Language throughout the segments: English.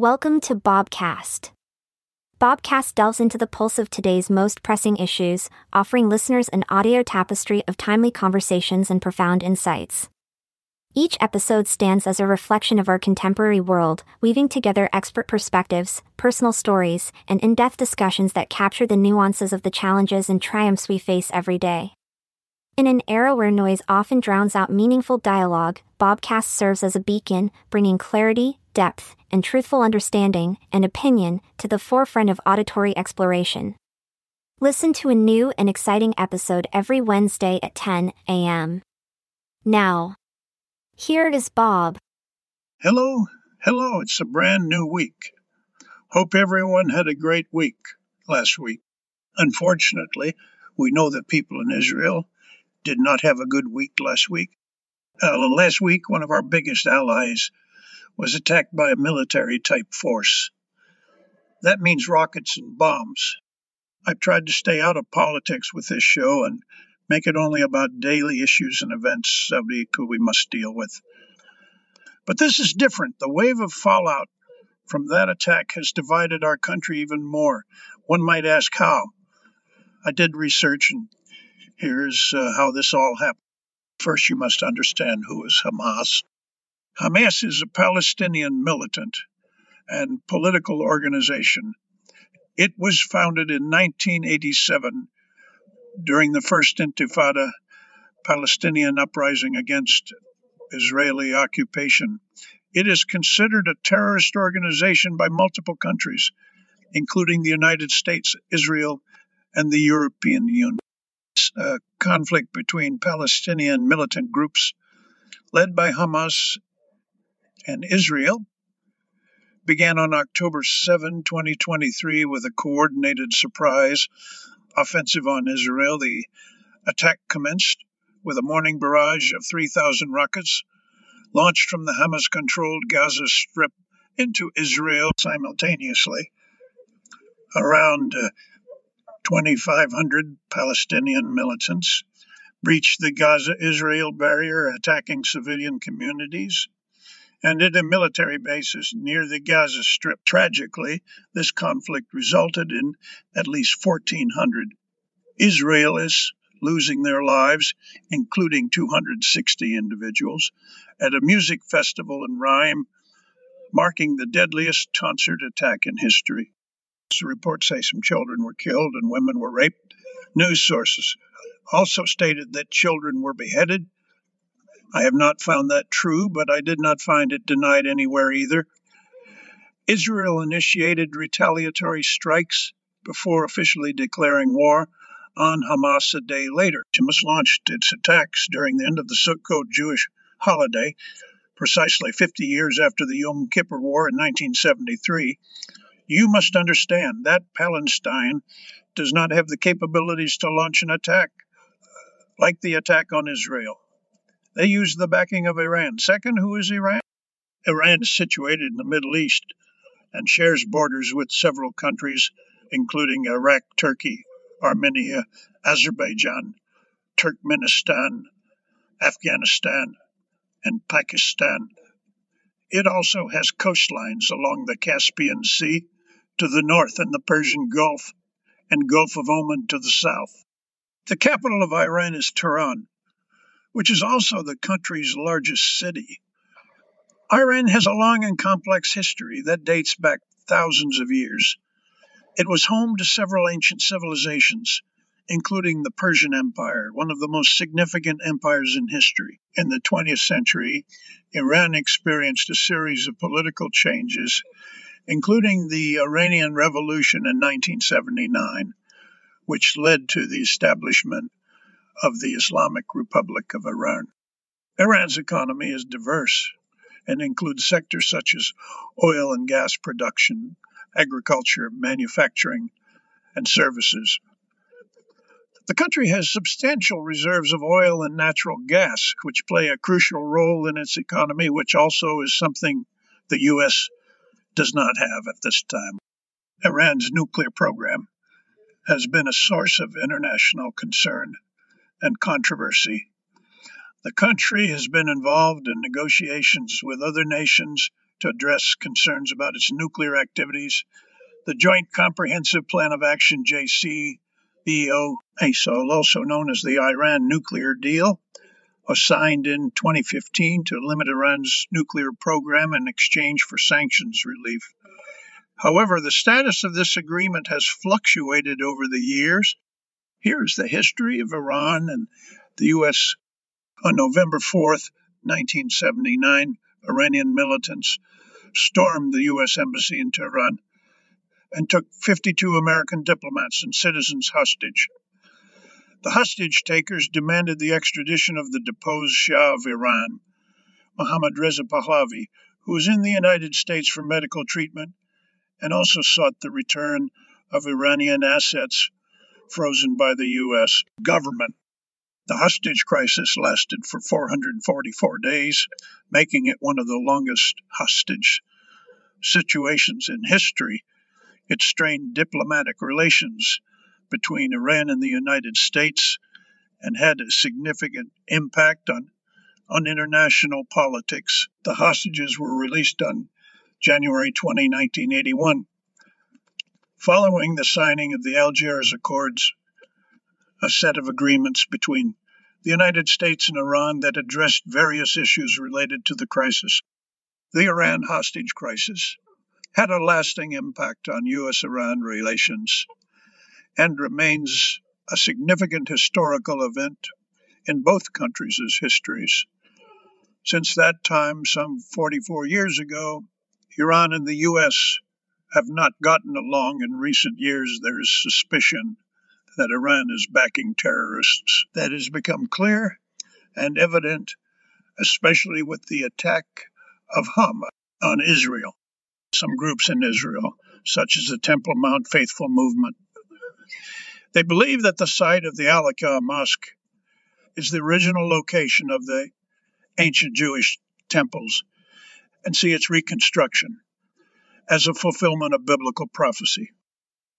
Welcome to Bobcast. Bobcast delves into the pulse of today's most pressing issues, offering listeners an audio tapestry of timely conversations and profound insights. Each episode stands as a reflection of our contemporary world, weaving together expert perspectives, personal stories, and in depth discussions that capture the nuances of the challenges and triumphs we face every day. In an era where noise often drowns out meaningful dialogue, Bobcast serves as a beacon, bringing clarity, depth, and truthful understanding and opinion to the forefront of auditory exploration. Listen to a new and exciting episode every Wednesday at 10 a.m. Now, here is Bob. Hello, hello, it's a brand new week. Hope everyone had a great week last week. Unfortunately, we know that people in Israel did not have a good week last week. Uh, last week, one of our biggest allies was attacked by a military type force. That means rockets and bombs. I've tried to stay out of politics with this show and make it only about daily issues and events we, we must deal with. But this is different. The wave of fallout from that attack has divided our country even more. One might ask how. I did research, and here's uh, how this all happened. First, you must understand who is Hamas. Hamas is a Palestinian militant and political organization. It was founded in 1987 during the first Intifada Palestinian uprising against Israeli occupation. It is considered a terrorist organization by multiple countries, including the United States, Israel, and the European Union. A uh, conflict between Palestinian militant groups led by Hamas and Israel began on October 7, 2023, with a coordinated surprise offensive on Israel. The attack commenced with a morning barrage of 3,000 rockets launched from the Hamas controlled Gaza Strip into Israel simultaneously. Around uh, 2,500 Palestinian militants breached the Gaza Israel barrier, attacking civilian communities and at a military bases near the Gaza Strip. Tragically, this conflict resulted in at least 1,400 Israelis losing their lives, including 260 individuals, at a music festival in Re'im, marking the deadliest concert attack in history. Reports say some children were killed and women were raped. News sources also stated that children were beheaded I have not found that true, but I did not find it denied anywhere either. Israel initiated retaliatory strikes before officially declaring war on Hamas a day later. Hamas launched its attacks during the end of the Sukkot Jewish holiday, precisely 50 years after the Yom Kippur War in 1973. You must understand that Palestine does not have the capabilities to launch an attack like the attack on Israel. They use the backing of Iran. Second, who is Iran? Iran is situated in the Middle East and shares borders with several countries, including Iraq, Turkey, Armenia, Azerbaijan, Turkmenistan, Afghanistan, and Pakistan. It also has coastlines along the Caspian Sea to the north and the Persian Gulf and Gulf of Oman to the south. The capital of Iran is Tehran, which is also the country's largest city. Iran has a long and complex history that dates back thousands of years. It was home to several ancient civilizations, including the Persian Empire, one of the most significant empires in history. In the 20th century, Iran experienced a series of political changes, including the Iranian Revolution in 1979, which led to the establishment of the Islamic Republic of Iran. Iran's economy is diverse and includes sectors such as oil and gas production, agriculture, manufacturing, and services. The country has substantial reserves of oil and natural gas, which play a crucial role in its economy, which also is something the U.S. does not have at this time. Iran's nuclear program has been a source of international concern and controversy. The country has been involved in negotiations with other nations to address concerns about its nuclear activities. The Joint Comprehensive Plan of Action, JCPOA, also known as the Iran nuclear deal, was signed in 2015 to limit Iran's nuclear program in exchange for sanctions relief. However, the status of this agreement has fluctuated over the years. Here's the history of Iran and the U.S. On November 4th, 1979, Iranian militants stormed the U.S. Embassy in Tehran and took 52 American diplomats and citizens hostage. The hostage takers demanded the extradition of the deposed Shah of Iran, Mohammad Reza Pahlavi, who was in the United States for medical treatment, and also sought the return of Iranian assets frozen by the U.S. government. The hostage crisis lasted for 444 days, making it one of the longest hostage situations in history. It strained diplomatic relations between Iran and the United States and had a significant impact on, on international politics. The hostages were released on January 20, 1981. Following the signing of the Algiers Accords, a set of agreements between the United States and Iran that addressed various issues related to the crisis. The Iran hostage crisis had a lasting impact on U.S. Iran relations and remains a significant historical event in both countries' histories. Since that time, some 44 years ago, Iran and the U.S. have not gotten along in recent years. There is suspicion that Iran is backing terrorists. That has become clear and evident, especially with the attack of Hamas on Israel. Some groups in Israel, such as the Temple Mount Faithful movement, they believe that the site of the Al Aqsa Mosque is the original location of the ancient Jewish temples and see its reconstruction as a fulfillment of biblical prophecy.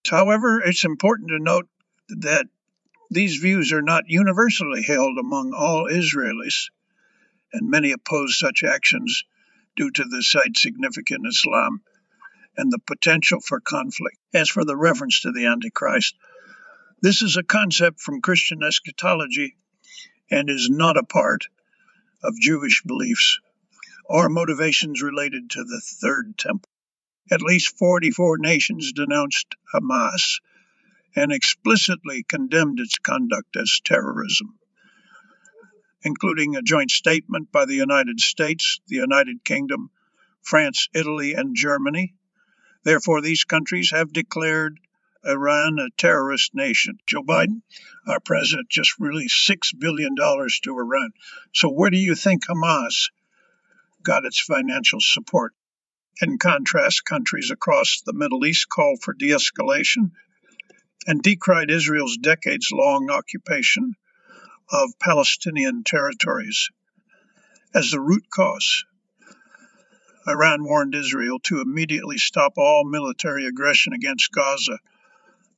However, it's important to note that these views are not universally held among all Israelis, and many oppose such actions due to the site's significant Islam and the potential for conflict. As for the reference to the Antichrist, this is a concept from Christian eschatology and is not a part of Jewish beliefs or motivations related to the Third Temple. At least 44 nations denounced Hamas and explicitly condemned its conduct as terrorism, including a joint statement by the United States, the United Kingdom, France, Italy, and Germany. Therefore, these countries have declared Iran a terrorist nation. Joe Biden, our president, just released $6 billion to Iran. So, where do you think Hamas got its financial support? In contrast, countries across the Middle East called for de escalation and decried Israel's decades long occupation of Palestinian territories as the root cause. Iran warned Israel to immediately stop all military aggression against Gaza,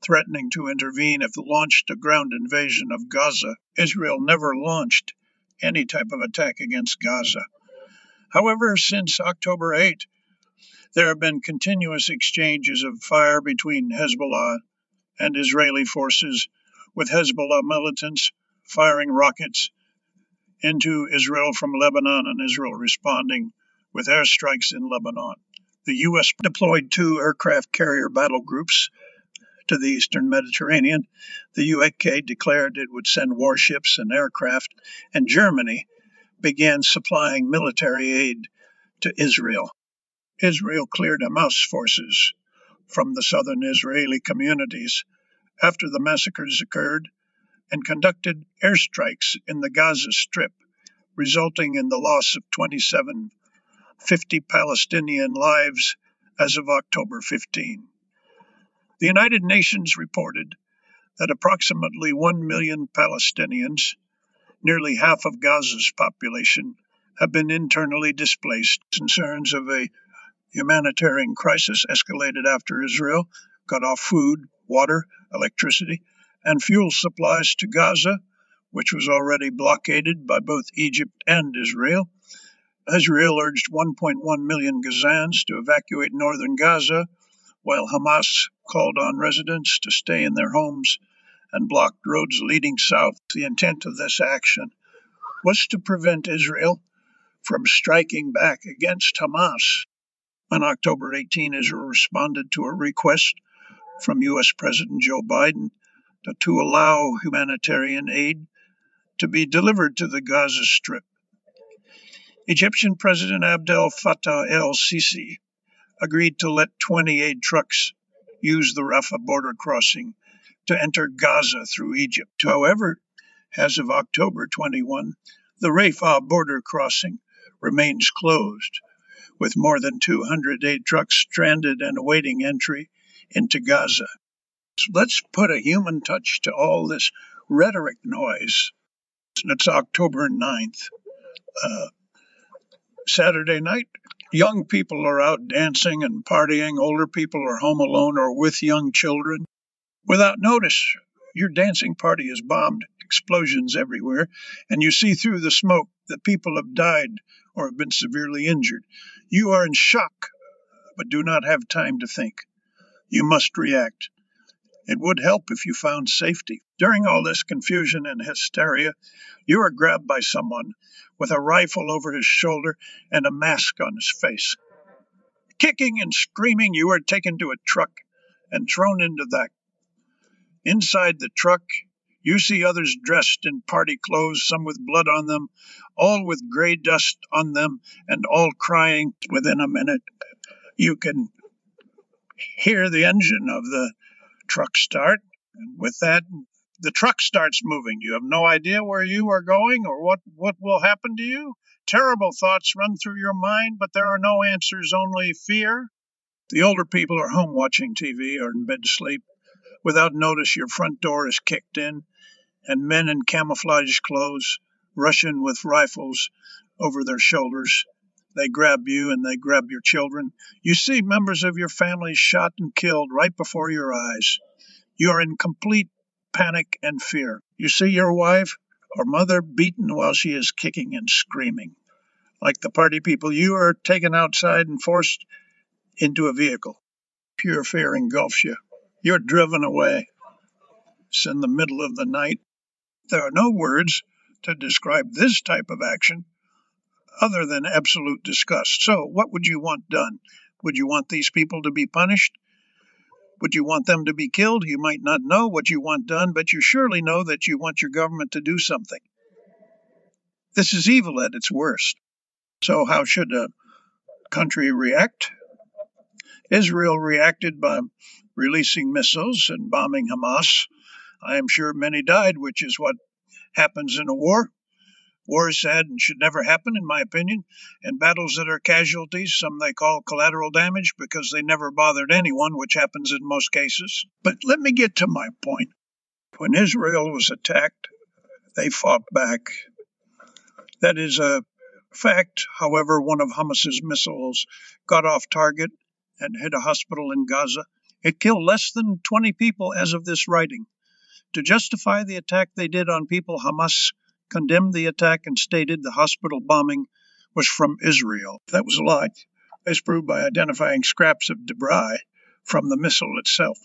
threatening to intervene if it launched a ground invasion of Gaza. Israel never launched any type of attack against Gaza. However, since October 8, there have been continuous exchanges of fire between Hezbollah and Israeli forces, with Hezbollah militants firing rockets into Israel from Lebanon and Israel responding with airstrikes in Lebanon. The U.S. deployed two aircraft carrier battle groups to the eastern Mediterranean. The UK declared it would send warships and aircraft, and Germany began supplying military aid to Israel. Israel cleared Hamas forces from the southern Israeli communities after the massacres occurred and conducted airstrikes in the Gaza Strip, resulting in the loss of 27 50 Palestinian lives as of October 15. The United Nations reported that approximately 1 million Palestinians, nearly half of Gaza's population, have been internally displaced. Concerns of a humanitarian crisis escalated after Israel cut off food, water, electricity, and fuel supplies to Gaza, which was already blockaded by both Egypt and Israel, Israel urged 1.1 million Gazans to evacuate northern Gaza, while Hamas called on residents to stay in their homes and blocked roads leading south. The intent of this action was to prevent Israel from striking back against Hamas. On October 18, Israel responded to a request from U.S. President Joe Biden to allow humanitarian aid to be delivered to the Gaza Strip. Egyptian President Abdel Fattah el Sisi agreed to let 28 trucks use the Rafah border crossing to enter Gaza through Egypt. However, as of October 21, the Rafah border crossing remains closed, with more than 208 trucks stranded and awaiting entry into Gaza. So let's put a human touch to all this rhetoric noise. It's October 9th. Uh, Saturday night, young people are out dancing and partying, older people are home alone or with young children. Without notice, your dancing party is bombed, explosions everywhere, and you see through the smoke that people have died or have been severely injured. You are in shock, but do not have time to think. You must react. It would help if you found safety. During all this confusion and hysteria, you are grabbed by someone with a rifle over his shoulder and a mask on his face. Kicking and screaming, you are taken to a truck and thrown into that. Inside the truck, you see others dressed in party clothes, some with blood on them, all with gray dust on them, and all crying. Within a minute, you can hear the engine of the truck start. And with that, the truck starts moving. You have no idea where you are going or what, what will happen to you. Terrible thoughts run through your mind, but there are no answers, only fear. The older people are home watching TV or in bed to sleep. Without notice, your front door is kicked in, and men in camouflage clothes rushing with rifles over their shoulders. They grab you and they grab your children. You see members of your family shot and killed right before your eyes. You are in complete panic and fear. You see your wife or mother beaten while she is kicking and screaming. Like the party people, you are taken outside and forced into a vehicle. Pure fear engulfs you. You're driven away. It's in the middle of the night. There are no words to describe this type of action other than absolute disgust. So, what would you want done? Would you want these people to be punished? Would you want them to be killed? You might not know what you want done, but you surely know that you want your government to do something. This is evil at its worst. So, how should a country react? Israel reacted by releasing missiles and bombing Hamas. I am sure many died, which is what happens in a war. War is sad and should never happen, in my opinion. And battles that are casualties, some they call collateral damage because they never bothered anyone, which happens in most cases. But let me get to my point. When Israel was attacked, they fought back. That is a fact. However, one of Hamas's missiles got off target and hit a hospital in Gaza. It killed less than 20 people as of this writing. To justify the attack they did on people, Hamas condemned the attack and stated the hospital bombing was from Israel. That was a lie, as proved by identifying scraps of debris from the missile itself.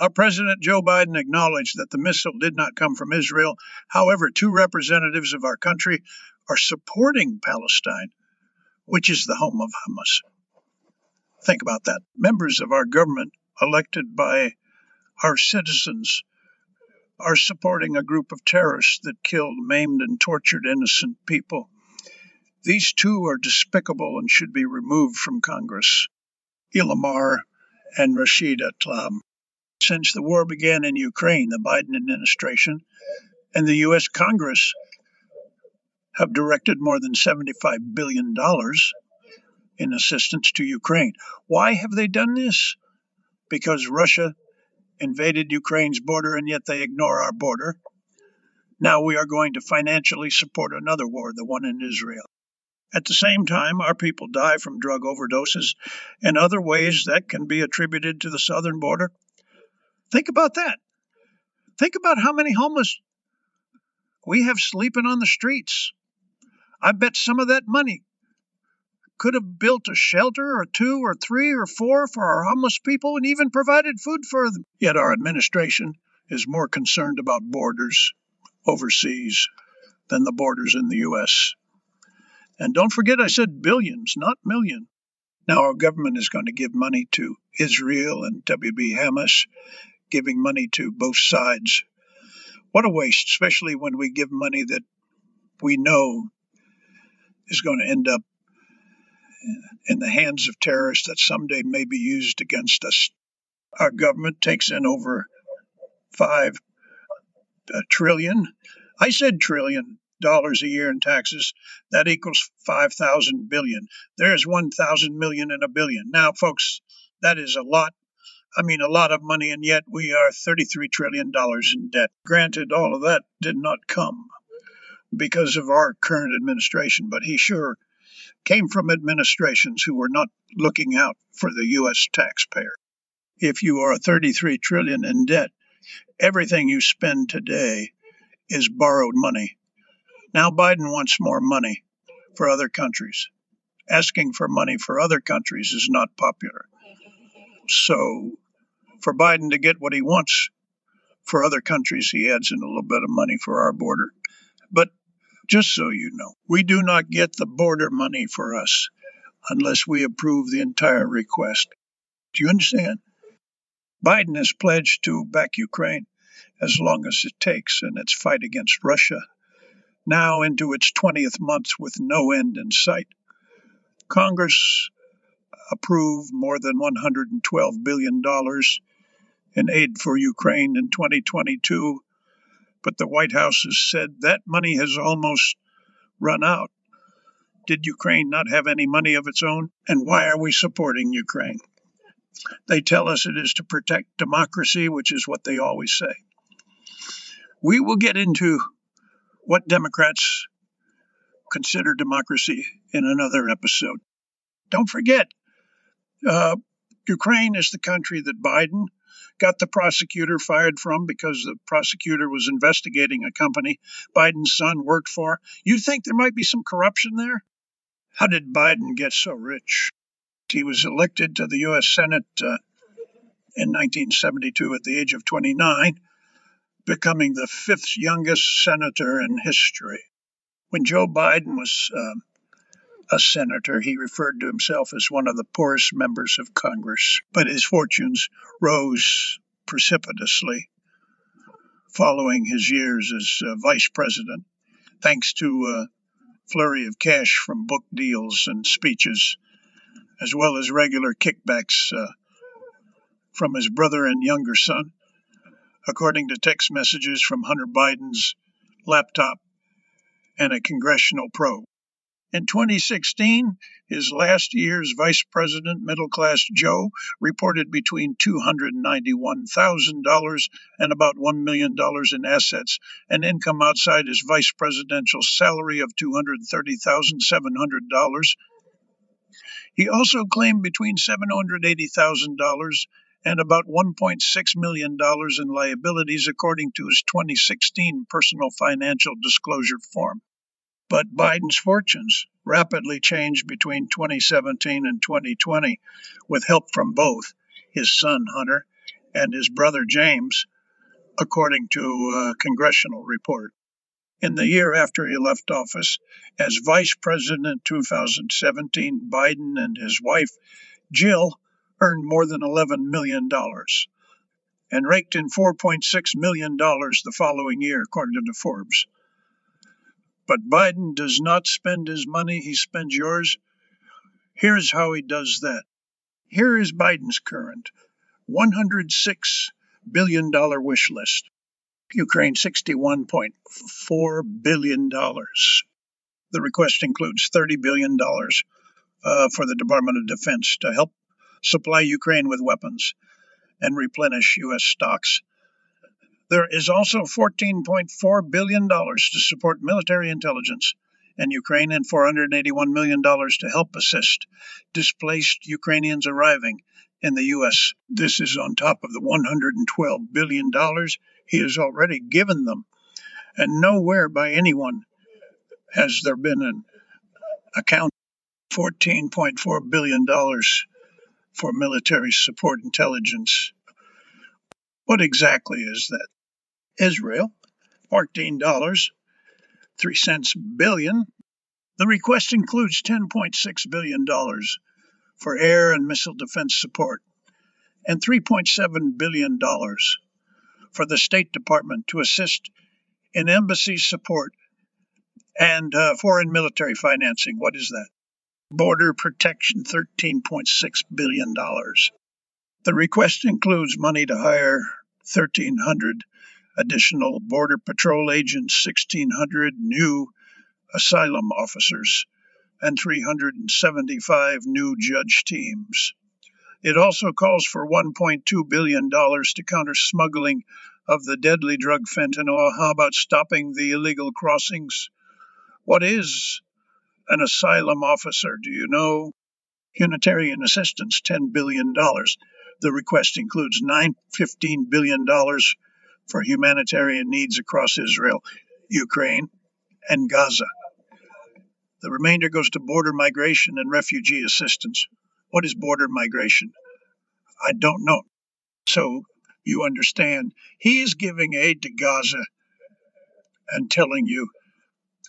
Our President Joe Biden acknowledged that the missile did not come from Israel. However, two representatives of our country are supporting Palestine, which is the home of Hamas. Think about that. Members of our government, elected by our citizens, are supporting a group of terrorists that killed, maimed, and tortured innocent people. These two are despicable and should be removed from Congress. Ilhan Omar and Rashida Tlaib. Since the war began in Ukraine, the Biden administration and the U.S. Congress have directed more than $75 billion in assistance to Ukraine. Why have they done this? Because Russia invaded Ukraine's border and yet they ignore our border. Now we are going to financially support another war, the one in Israel. At the same time, our people die from drug overdoses and other ways that can be attributed to the southern border. Think about that. Think about how many homeless we have sleeping on the streets. I bet some of that money could have built a shelter or two or three or four for our homeless people and even provided food for them. Yet our administration is more concerned about borders overseas than the borders in the U.S. And don't forget, I said billions, not million. Now, our government is going to give money to Israel and WB Hamas, giving money to both sides. What a waste, especially when we give money that we know is going to end up in the hands of terrorists that someday may be used against us. Our government takes in over five uh. I said trillion dollars a year in taxes. That equals 5,000 billion. There's 1,000 million in a billion. Now, folks, that is a lot. I mean, a lot of money, and yet we are $33 trillion in debt. Granted, all of that did not come because of our current administration, but he sure came from administrations who were not looking out for the U.S. taxpayer. If you are 33 trillion in debt, everything you spend today is borrowed money. Now Biden wants more money for other countries. Asking for money for other countries is not popular. So, for Biden to get what he wants for other countries, he adds in a little bit of money for our border. But just so you know, we do not get the border money for us unless we approve the entire request. Do you understand? Biden has pledged to back Ukraine as long as it takes in its fight against Russia, now into its 20th month with no end in sight. Congress approved more than $112 billion in aid for Ukraine in 2022 but the White House has said that money has almost run out. Did Ukraine not have any money of its own? And why are we supporting Ukraine? They tell us it is to protect democracy, which is what they always say. We will get into what Democrats consider democracy in another episode. Don't forget, uh, Ukraine is the country that Biden got the prosecutor fired from because the prosecutor was investigating a company Biden's son worked for. You think there might be some corruption there? How did Biden get so rich? He was elected to the U.S. Senate uh, in 1972 at the age of 29, becoming the fifth youngest senator in history. When Joe Biden was uh, a senator, he referred to himself as one of the poorest members of Congress, but his fortunes rose precipitously following his years as uh, vice president, thanks to a flurry of cash from book deals and speeches, as well as regular kickbacks uh, from his brother and younger son, according to text messages from Hunter Biden's laptop and a congressional probe. In 2016, his last year's Vice President Middle Class Joe reported between $291,000 and about $1 million in assets, an income outside his vice presidential salary of $230,700. He also claimed between $780,000 and about $1.6 million in liabilities, according to his 2016 personal financial disclosure form. But Biden's fortunes rapidly changed between 2017 and 2020 with help from both his son Hunter and his brother James, according to a congressional report. In the year after he left office, as vice president in 2017, Biden and his wife Jill earned more than $11 million and raked in $4.6 million the following year, according to Forbes. But Biden does not spend his money, he spends yours. Here's how he does that. Here is Biden's current $106 billion wish list. Ukraine $61.4 billion. The request includes $30 billion uh, for the Department of Defense to help supply Ukraine with weapons and replenish U.S. stocks there is also $14.4 billion to support military intelligence in Ukraine and $481 million to help assist displaced Ukrainians arriving in the U.S. This is on top of the $112 billion he has already given them. And nowhere by anyone has there been an account $14.4 billion for military support intelligence. What exactly is that? Israel, $14, 3 cents billion. The request includes $10.6 billion for air and missile defense support and $3.7 billion for the State Department to assist in embassy support and uh, foreign military financing. What is that? Border protection, $13.6 billion. The request includes money to hire 1,300 additional Border Patrol agents, 1,600 new asylum officers, and 375 new judge teams. It also calls for $1.2 billion to counter smuggling of the deadly drug fentanyl. How about stopping the illegal crossings? What is an asylum officer? Do you know? Humanitarian assistance, $10 billion. The request includes $9, $15 billion for humanitarian needs across Israel, Ukraine, and Gaza. The remainder goes to border migration and refugee assistance. What is border migration? I don't know. So you understand, he's giving aid to Gaza and telling you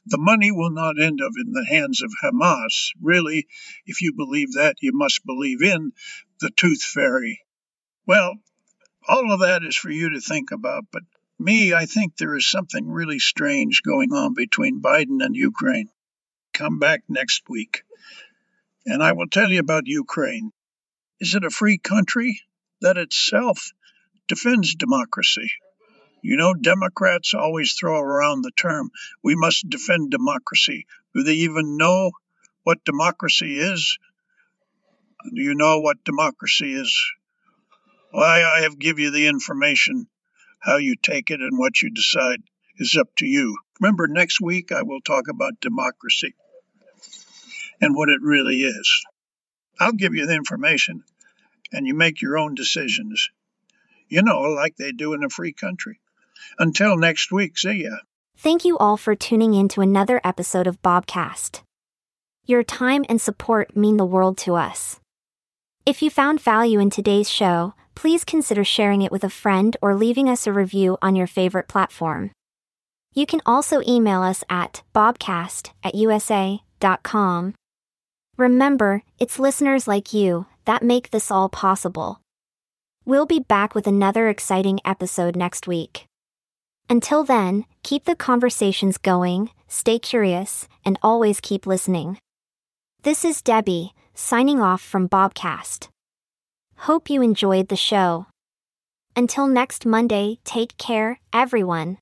the money will not end up in the hands of Hamas. Really, if you believe that, you must believe in the tooth fairy. Well, all of that is for you to think about, but me, I think there is something really strange going on between Biden and Ukraine. Come back next week and I will tell you about Ukraine. Is it a free country that itself defends democracy? You know, Democrats always throw around the term, we must defend democracy. Do they even know what democracy is? Do you know what democracy is? Well, I, have give you the information. How you take it and what you decide is up to you. Remember, next week I will talk about democracy and what it really is. I'll give you the information and you make your own decisions. You know, like they do in a free country. Until next week, see ya. Thank you all for tuning in to another episode of Bobcast. Your time and support mean the world to us. If you found value in today's show, please consider sharing it with a friend or leaving us a review on your favorite platform. You can also email us at bobcast at usa.com. Remember, it's listeners like you that make this all possible. We'll be back with another exciting episode next week. Until then, keep the conversations going, stay curious, and always keep listening. This is Debbie, signing off from Bobcast. Hope you enjoyed the show. Until next Monday, take care, everyone.